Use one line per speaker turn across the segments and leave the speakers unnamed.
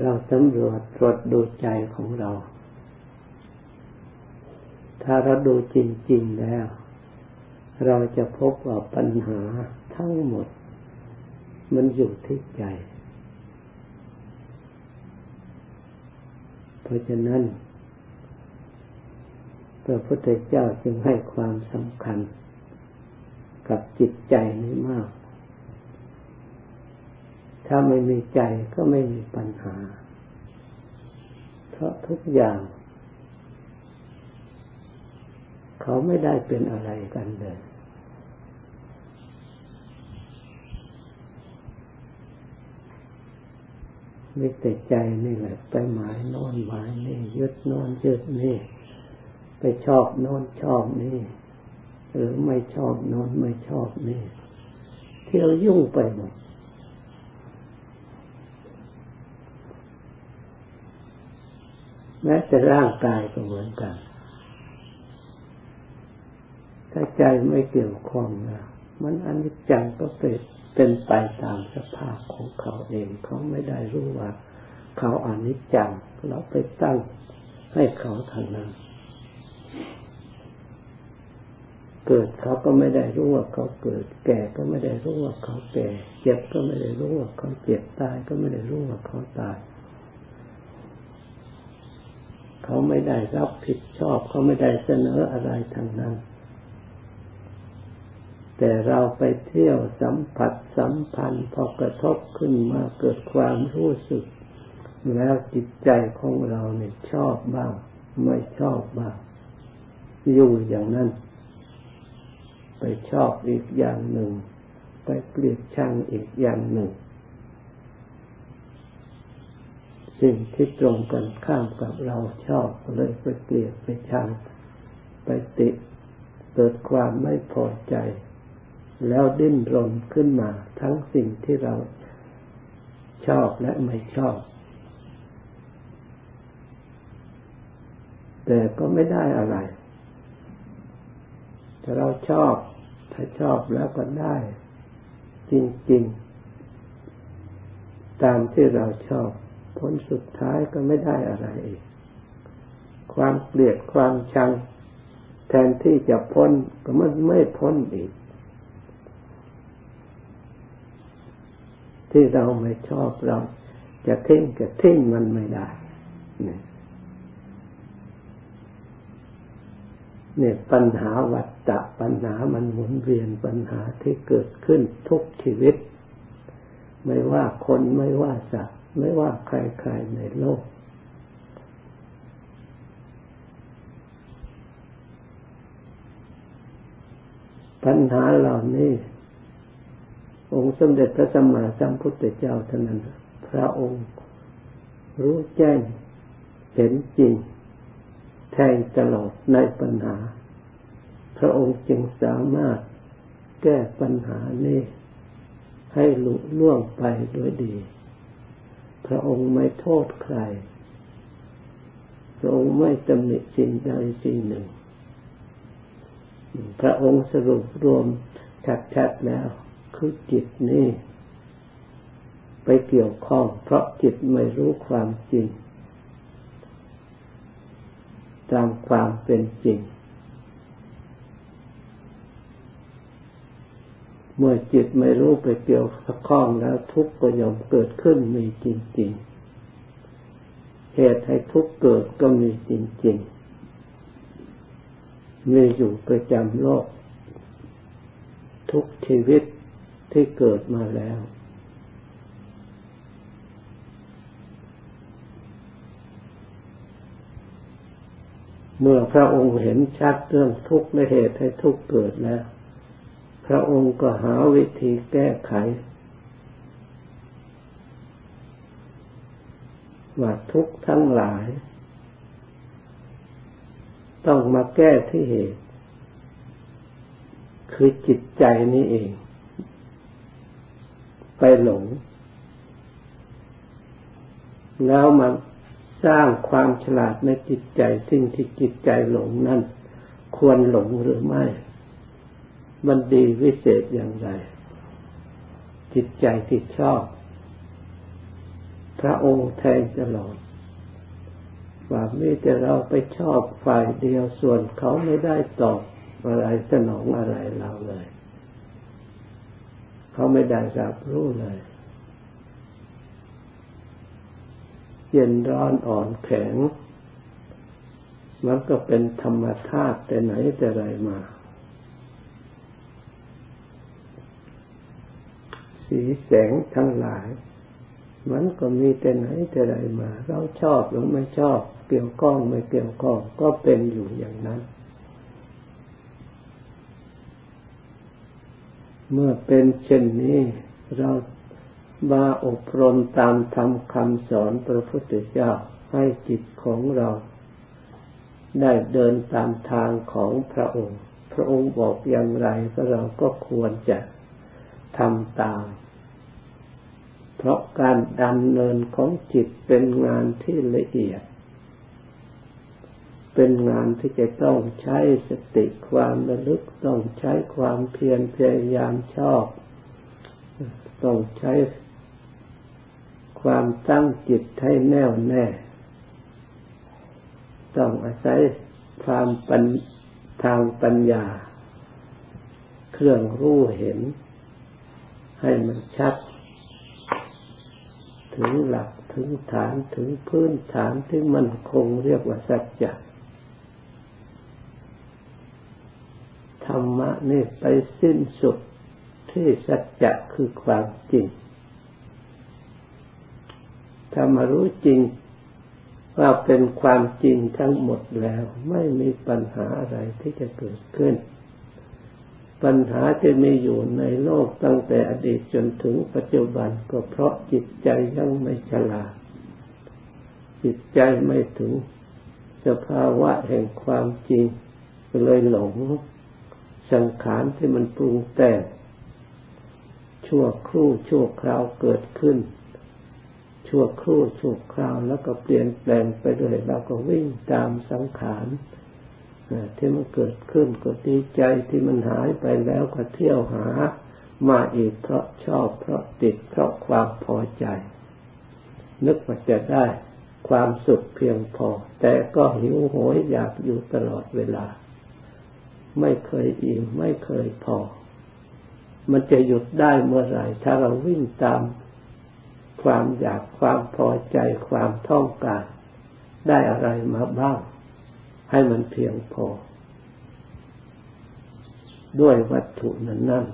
เราสำรวจตรวจดูใจของเรา ถ้าเราดูจริง ๆ แล้ว เราจะพบว่าปัญหาทั้งหมด มันอยู่ที่ใจ เพราะฉะนั้นพระพุทธเจ้าจึงให้ความสำคัญ กับจิตใจนี้มาก ถ้าไม่มีใจก็ไม่มีปัญหา เพราะทุกอย่าง เขาไม่ได้เป็นอะไรกันเลยมีแต่ใจนี่แหละ ไปหมายโน่นหมายนี่ยึดโน่นยึดนี่ ไปชอบโน่นชอบนี่ หรือไม่ชอบโน่นไม่ชอบนี่ เที่ยวยุ่งไปหมด แม้แต่ร่างกายก็เหมือนกัน ถ้าใจไม่เกี่ยวข้องนะมันอนิจจังก็เป็นเป็นไปตามสภาพของเขาเอง เขาไม่ได้รู้ว่า เขาอนิจจังเราไปตั้งให้เขาทางนั้นเกิดเขาก็ไม่ได้รู้ว่าเขาเกิด แก่ก็ไม่ได้รู้ว่าเขาแก่ เจ็บก็ไม่ได้รู้ว่าเขาเจ็บตายก็ไม่ได้รู้ว่าเขาตาย เขาไม่ได้รับผิดชอบ เขาไม่ได้เสนออะไรทางนั้น แต่เราไปเที่ยวสัมผัสสัมพันธ์พอกระทบขึ้นมาเกิดความรู้สึก แล้วจิตใจของเราเนี่ยชอบบ้าง ไม่ชอบบ้างอยู่อย่างนั้น ไปชอบอีกอย่างหนึ่ง ไปเกลียดชังอีกอย่างหนึ่ง สิ่งที่ตรงกันข้ามกับเราชอบเลยไปเกลียดไปชังไปติเกิดความไม่พอใจ แล้วดิ้นรนขึ้นมา ทั้งสิ่งที่เราชอบและไม่ชอบ แต่ก็ไม่ได้อะไรถ้าเราชอบ ถ้าชอบแล้วก็ได้ จริง ๆ ตามที่เราชอบ ผลสุดท้ายก็ไม่ได้อะไรอีก ความเกลียดความชัง แทนที่จะพ้นก็มันไม่พ้นอีก ที่เราไม่ชอบเราจะทิ้งก็ทิ้งมันไม่ได้เนี่ยเนี่ยปัญหาวัฏฏะปัญหามันหมุนเวียนปัญหาที่เกิดขึ้นทุกชีวิต ไม่ว่าคนไม่ว่าสัตว์ ไม่ว่าใครๆในโลก ปัญหาเหล่านี้ องค์สมเด็จพระสัมมาสัมพุทธเจ้าท่านั้น พระองค์รู้แจ้งเห็นจริง แทงตลอดในปัญหา พระองค์จึงสามารถแก้ปัญหานี้ให้หลุล่วงไปโดยดี ระองค์ไม่โทษใคร พระองค์ไม่ตำหนิสิ่งใดสิ่งหนึ่ง พระองค์สรุปรวมชัดๆแล้ว คือจิตนี้ไปเกี่ยวข้อง เพราะจิตไม่รู้ความจริง ตามความเป็นจริง เมื่อจิตไม่รู้ไปเกี่ยวข้องแล้ว ทุกข์ก็ย่อมเกิดขึ้นมีจริงๆ เหตุให้ทุกข์เกิดก็มีจริงๆ มีอยู่ประจำโลก ทุกชีวิตที่เกิดมาแล้วเมื่อพระองค์เห็นชัดเรื่องทุกข์และเหตุให้ทุกข์เกิดแล้ว ระองค์ก็หาวิธีแก้ไข ว่าทุกทั้งหลาย ต้องมาแก้ที่เหตุ คือจิตใจนี้เอง ไปหลง แล้วมาสร้างความฉลาดในจิตใจ สิ่งที่จิตใจหลงนั่น ควรหลงหรือไม่ มันดีวิเศษอย่างไร จิตใจที่ชอบ พระองค์แทงตลอดว่ามีแต่เราไปชอบฝ่ายเดียวส่วนเขาไม่ได้ตอบอะไรสนองอะไรเราเลย เขาไม่ได้รับรู้เลยเย็นร้อนอ่อนแข็ง มันก็เป็นธรรมธาตุแต่ไหนแต่ไรมา สีแสงทั้งหลาย มันก็มีแต่ไหนแต่ไรมา เราชอบหรือไม่ชอบ เกี่ยวข้องไม่เกี่ยวข้องก็เป็นอยู่อย่างนั้น เมื่อเป็นเช่นนี้ เรามาอบรมตามธรรมคำสอนพระพุทธเจ้าให้จิตของเรา ได้เดินตามทางของพระองค์ พระองค์บอกอย่างไรก็เราก็ควรจะ ทำตาม เพราะการดำเนินของจิตเป็นงานที่ละเอียด เป็นงานที่จะต้องใช้สติความระลึกต้องใช้ความเพียรพยายามชอบ ต้องใช้ความตั้งจิตให้แน่วแน่ ต้องอาศัยความปัญทางปัญญา เครื่องรู้เห็น ให้มันชัด ถึงหลักถึงฐานถึงพื้นฐานที่มันคงเรียกว่าสัจจะธรรมะนี่ไปสิ้นสุดที่สัจจะคือความจริง ถ้ามารู้จริงว่าเป็นความจริงทั้งหมดแล้ว ไม่มีปัญหาอะไรที่จะเกิดขึ้น ปัญหาที่มีอยู่ในโลกตั้งแต่อดีตจนถึงปัจจุบันก็เพราะจิตใจยังไม่ฉลาด จิตใจไม่ถึงสภาวะแห่งความจริงก็เลยหลงสังขารที่มันปรุงแต่งชั่วครู่ชั่วคราวเกิดขึ้น ชั่วครู่ชั่วคราวแล้วก็เปลี่ยนแปลงไปเลยเราก็วิ่งตามสังขาร ที่มันเกิดขึ้นก็ดีใจที่มันหายไปแล้วก็เที่ยวหามาอีกเพราะชอบเพราะติดเพราะความพอใจ นึกว่าจะได้ความสุขเพียงพอ แต่ก็หิวโหยอยากอยู่ตลอดเวลา ไม่เคยอิ่มไม่เคยพอ มันจะหยุดได้เมื่อไหร่ถ้าเราวิ่งตามความอยากความพอใจความต้องการ ได้อะไรมาบ้าง ให้มันเพียงพอ ด้วยวัตถุนั้นนั่น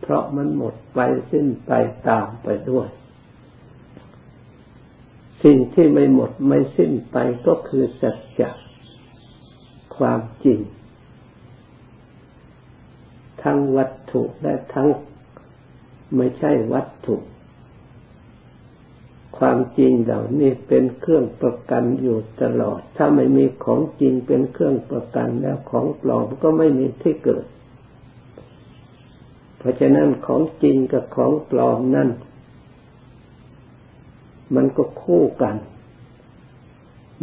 เพราะมันหมดไปสิ้นไปตามไปด้วย สิ่งที่ไม่หมดไม่สิ้นไปก็คือสัจจะความจริง ทั้งวัตถุและทั้งไม่ใช่วัตถุ ความจริงเหล่านี้เป็นเครื่องประกันอยู่ตลอด ถ้าไม่มีของจริงเป็นเครื่องประกันแล้วของปลอมก็ไม่มีที่เกิด เพราะฉะนั้นของจริงกับของปลอมนั่น มันก็คู่กัน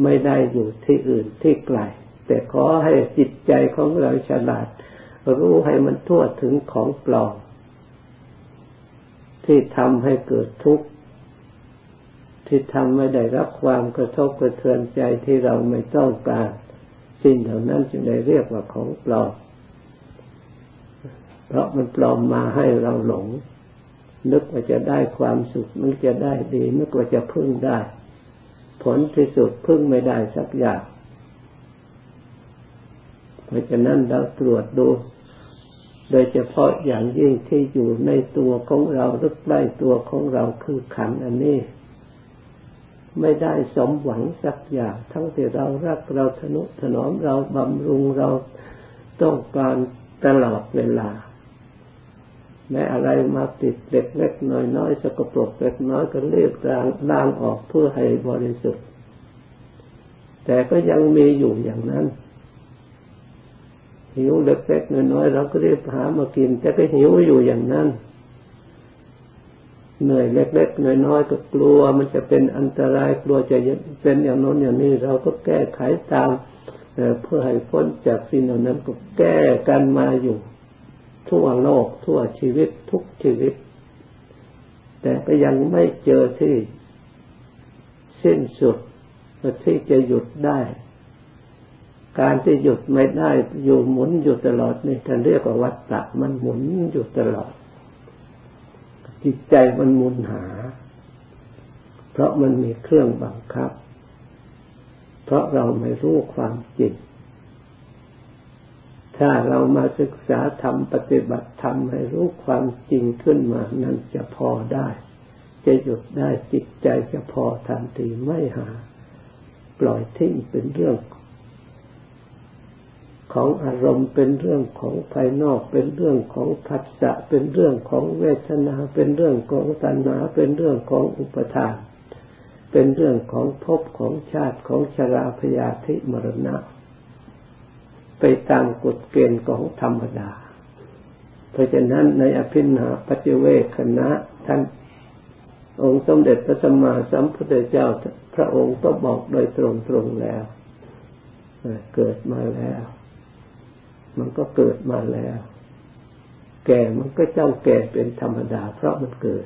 ไม่ได้อยู่ที่อื่นที่ไกล แต่ขอให้จิตใจของเราฉลาด รู้ให้มันทั่วถึงของปลอมที่ทำให้เกิดทุกข์ ที่ทำไม่ได้รับความกระทบกระเทือนใจที่เราไม่ต้องการสิ่งเหล่านั้นจึงได้เรียกว่าของปลอมเพราะมันปลอมมาให้เราหลง นึกว่าจะได้ความสุขนึกจะได้ดี นึกว่าจะพึ่งได้ ผลที่สุดพึ่งไม่ได้สักอย่างเพราะฉะนั้นเราตรวจดู โดยเฉพาะอย่างยิ่งที่อยู่ในตัวของเราหรือใกล้ตัวของเราคือขันอันนี้ ไม่ได้สมหวังสักอย่าง ทั้งที่เรารักเราทนุถนอมเราบำรุงเราต้องการตลอดเวลาแม้อะไรมาติดเล็กเล็กน้อยน้อยสกปรกเล็กน้อยก็เรียกล้างล้างออกเพื่อให้บริสุทธิ์ แต่ก็ยังมีอยู่อย่างนั้น หิวเล็กๆน้อยๆเราก็รีบหามากิน แต่ก็หิวอยู่อย่างนั้น เหนื่อยเล็กๆน้อยๆก็กลัว มันจะเป็นอันตรายกลัวจะเป็นอย่างโน้นอย่างนี้เราก็แก้ไขตามเพื่อให้พ้นจากสิ่งเหล่านั้นก็แก้กันมาอยู่ ทั่วโลก ทั่วชีวิตทุกชีวิต แต่ก็ยังไม่เจอที่สิ้นสุดที่จะหยุดได้ การที่หยุดไม่ได้อยู่หมุนอยู่ตลอดนี่ท่านเรียกว่าวัฏฏะมันหมุนอยู่ตลอด จิตใจมันมุนหา เพราะมันมีเครื่องบังคับ เพราะเราไม่รู้ความจริง ถ้าเรามาศึกษาธรรมปฏิบัติธรรมให้รู้ความจริงขึ้นมานั่นจะพอได้ จะหยุดได้จิตใจจะพอทันทีไม่หา ปล่อยทิ้งเป็นเรื่อง ของอารมณ์เป็นเรื่องของภายนอก เป็นเรื่องของผัสสะเป็นเรื่องของเวทนา เป็นเรื่องของตัณหา เป็นเรื่องของอุปทาน เป็นเรื่องของภพของชาติของชราพยาธิมรณะ ไปตามกฎเกณฑ์ของธรรมดา เพราะฉะนั้นในอภินาปัจเวคณะท่านองค์สมเด็จพระสัมมาสัมพุทธเจ้าพระองค์ก็บอกโดยตรงๆแล้ว เกิดมาแล้ว มันก็เกิดมาแล้ว แก่มันก็เจ้าแก่เป็นธรรมดา เพราะมันเกิด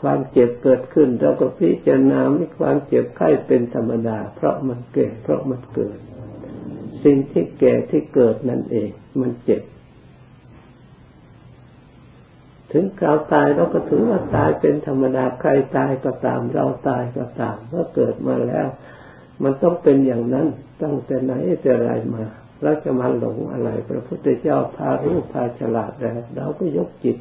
ความเจ็บเกิดขึ้นเราก็พิจารณาไมีความเจ็บไข้เป็นธรรมดา เพราะมันเก่เพราะมันเกิด สิ่งที่แก่ที่เกิดนั่นเอง มันเจ็บ ถึงคราวตายเราก็ถือว่าตายเป็นธรรมดาใครตายก็ตาม เราตายก็ตามเมื่อเกิดมาแล้ว มันต้องเป็นอย่างนั้นตั้งแต่ไหนแต่ไรมา เราจะมาหลงอะไร พระพุทธเจ้าพารู้พาฉลาดแล้วเราก็ยกจิต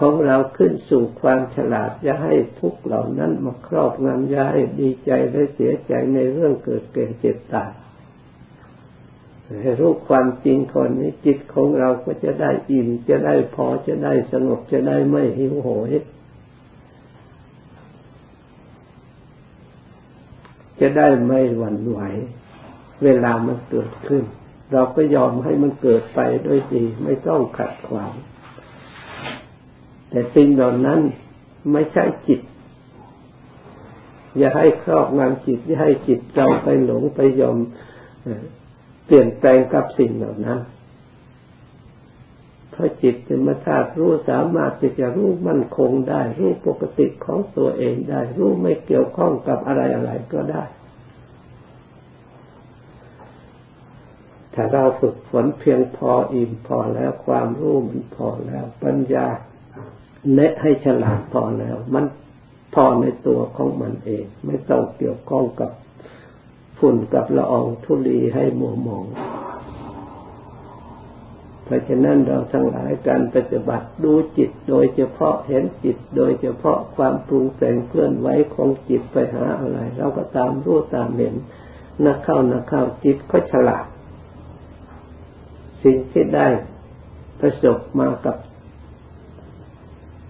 ของเราขึ้นสู่ความฉลาดอย่าให้ทุกเหล่านั้นมาครอบงำย้ายดีใจและเสียใจในเรื่องเกิดเก่เจ็บตายให้รู้ความจริงคนนี้จิตของเราก็จะได้อิ่มจะได้พอจะได้สงบจะได้ไม่หิวโหย จะได้ไม่หวั่นไหว เวลามันเกิดขึ้น เราก็ยอมให้มันเกิดไปด้วยดีไม่ต้องขัดขวาง แต่สิ่งเหล่านั้นไม่ใช่จิต อย่าให้ครอบงำจิต อย่าให้จิตเราไปหลงไปยอมเปลี่ยนแปลงกับสิ่งเหล่านั้น เพราะจิตเป็นมาธาตุรู้สามารถที่จะรู้มั่นคงได้ รู้ปกติของตัวเองได้ รู้ไม่เกี่ยวข้องกับอะไรอะไรก็ได้ ถ้าเราฝึกฝนเพียงพออิ่มพอแล้วความรู้มันพอแล้ว ปัญญาเนะให้ฉลาดพอแล้ว มันพอในตัวของมันเอง ไม่ต้องเกี่ยวข้องกับฝุ่นกับละอองธุลีให้มัวหมอง เพราะฉะนั้นเราทั้งหลายการปฏิบัติดูจิตโดยเฉพาะเห็นจิต โดยเฉพาะความปรุงแต่งเคลื่อนไหวของจิตไปหาอะไร เราก็ตามรู้ตามเห็นนักเข้านักเข้าจิตก็ฉลาด สิ่งที่ได้ประสบมากับ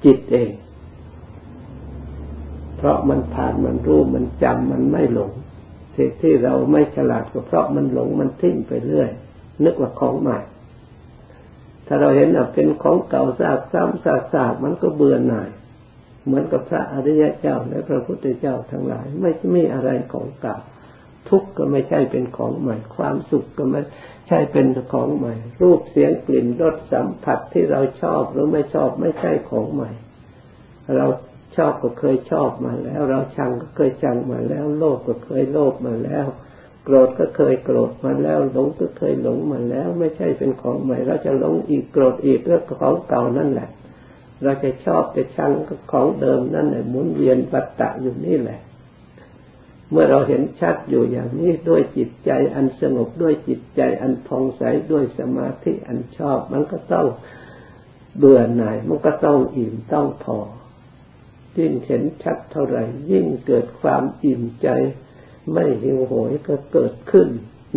จิตเอง เพราะมันผ่านมันรู้มันจำมันไม่หลงสิ่งที่เราไม่ฉลาดก็เพราะมันหลงมันทิ้งไปเรื่อย นึกว่าของใหม่ ถ้าเราเห็นว่าเป็นของเก่าซากซ้ำซากซากมันก็เบื่อหน่าย เหมือนกับพระอริยเจ้าและพระพุทธเจ้าทั้งหลาย ไม่มีอะไรของเก่า ทุกข์ก็ไม่ใช่เป็นของใหม่ ความสุขก็ไม่ ช่เป็นของใหม่ รูปเสียงกลิ่นรสสัมผัสที่เราชอบหรือไม่ชอบไม่ใช่ของใหม่ เราชอบก็เคยชอบมาแล้ว เราชังก็เคยชังมาแล้ว โลภก็เคยโลภมาแล้ว โกรธก็เคยโกรธมาแล้วหลงก็เคยหลงมาแล้ว ไม่ใช่เป็นของใหม่ เราจะหลงอีกโกรธอีกเรื่องของเก่านั่นแหละ เราจะชอบจะชังก็ของเดิมนั่นแหละหมุนเวียนปัตตะอยู่นี่แหละ เมื่อเราเห็นชัดอยู่อย่างนี้ด้วยจิตใจอันสงบด้วยจิตใจอันผ่องใสด้วยสมาธิอันชอบ มันก็ต้องเบื่อหน่ายมันก็ต้องอิ่มต้องพอ ยิ่งเห็นชัดเท่าไหร่ ยิ่งเกิดความอิ่มใจ ไม่หิวโหยก็เกิดขึ้น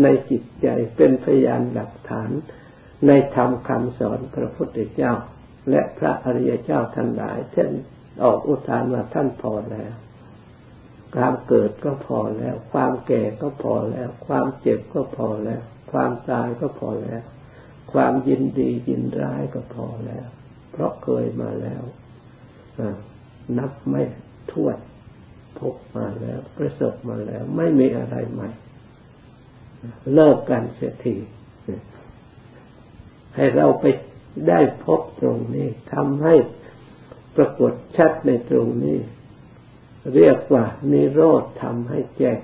ในจิตใจเป็นพยานหลักฐาน ในธรรมคำสอนพระพุทธเจ้า และพระอริยเจ้าทั้งหลายเช่นออกอุทานว่าท่านพอแล้ว ความเกิดก็พอแล้ว ความแก่ก็พอแล้ว ความเจ็บก็พอแล้ว ความตายก็พอแล้ว ความยินดียินร้ายก็พอแล้ว เพราะเคยมาแล้วนับไม่ถ้วนพบมาแล้วประสบมาแล้ว ไม่มีอะไรใหม่ เลิกกันเสียทีให้เราไปได้พบตรงนี้ทำให้ปรากฏชัดในตรงนี้ เรียกว่านิโรธทำให้แจ้ง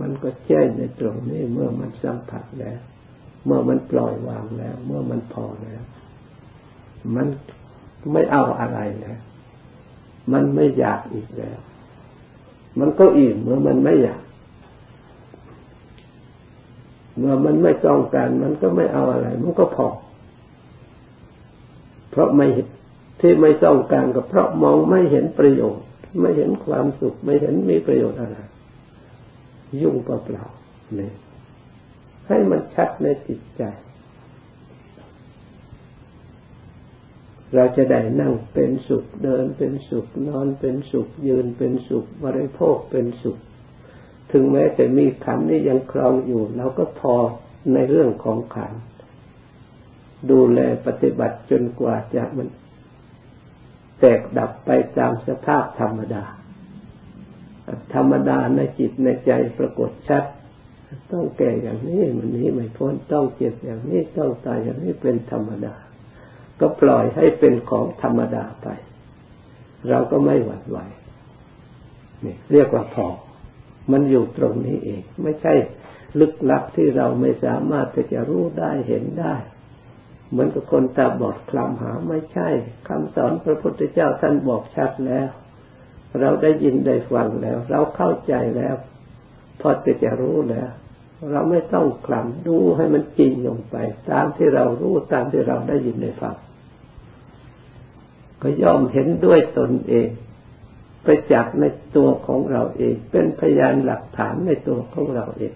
มันก็แจ้งในตรงนี้เมื่อมันสัมผัสแล้ว เมื่อมันปล่อยวางแล้ว เมื่อมันพอแล้ว มันไม่เอาอะไรแล้ว มันไม่อยากอีกแล้ว มันก็อิ่มเมื่อมันไม่อยาก เมื่อมันไม่ต้องการ มันก็ไม่เอาอะไร มันก็พอ เพราะไม่ที่ไม่ต้องการก็เพราะมองไม่เห็นประโยชน์ ไม่เห็นความสุข ไม่เห็นมีประโยชน์อะไร ยุ่งเปล่าๆเนี่ยให้มันชัดในจิตใจ เราจะได้นั่งเป็นสุข เดินเป็นสุข นอนเป็นสุข ยืนเป็นสุข บริโภคเป็นสุข ถึงแม้จะมีขันนี้ยังครองอยู่เราก็พอในเรื่องของขัน ดูแลปฏิบัติจนกว่าจะมัน แตกดับไปตามสภาพธรรมดา ธรรมดาในจิตในใจปรากฏชัด ต้องแก่อย่างนี้มันนี้ไม่พ้นต้องเจ็บอย่างนี้ต้องตายอย่างนี้เป็นธรรมดา ก็ปล่อยให้เป็นของธรรมดาไป เราก็ไม่หวั่นไหวนี่เรียกว่าพอมันอยู่ตรงนี้เอง ไม่ใช่ลึกลับที่เราไม่สามารถจะรู้ได้เห็นได้ เหมือนกับคนตาบอดคลำหาไม่ใช่คำสอนพระพุทธเจ้าท่านบอกชัดแล้ว เราได้ยินได้ฟังแล้ว เราเข้าใจแล้ว พอจะจะรู้แล้ว เราไม่ต้องคลำดูให้มันจริงลงไป ตามที่เรารู้ตามที่เราได้ยินได้ฟังก็ย่อมเห็นด้วยตนเองไปจักในตัวของเราเอง เป็นพยานหลักฐานในตัวของเราเอง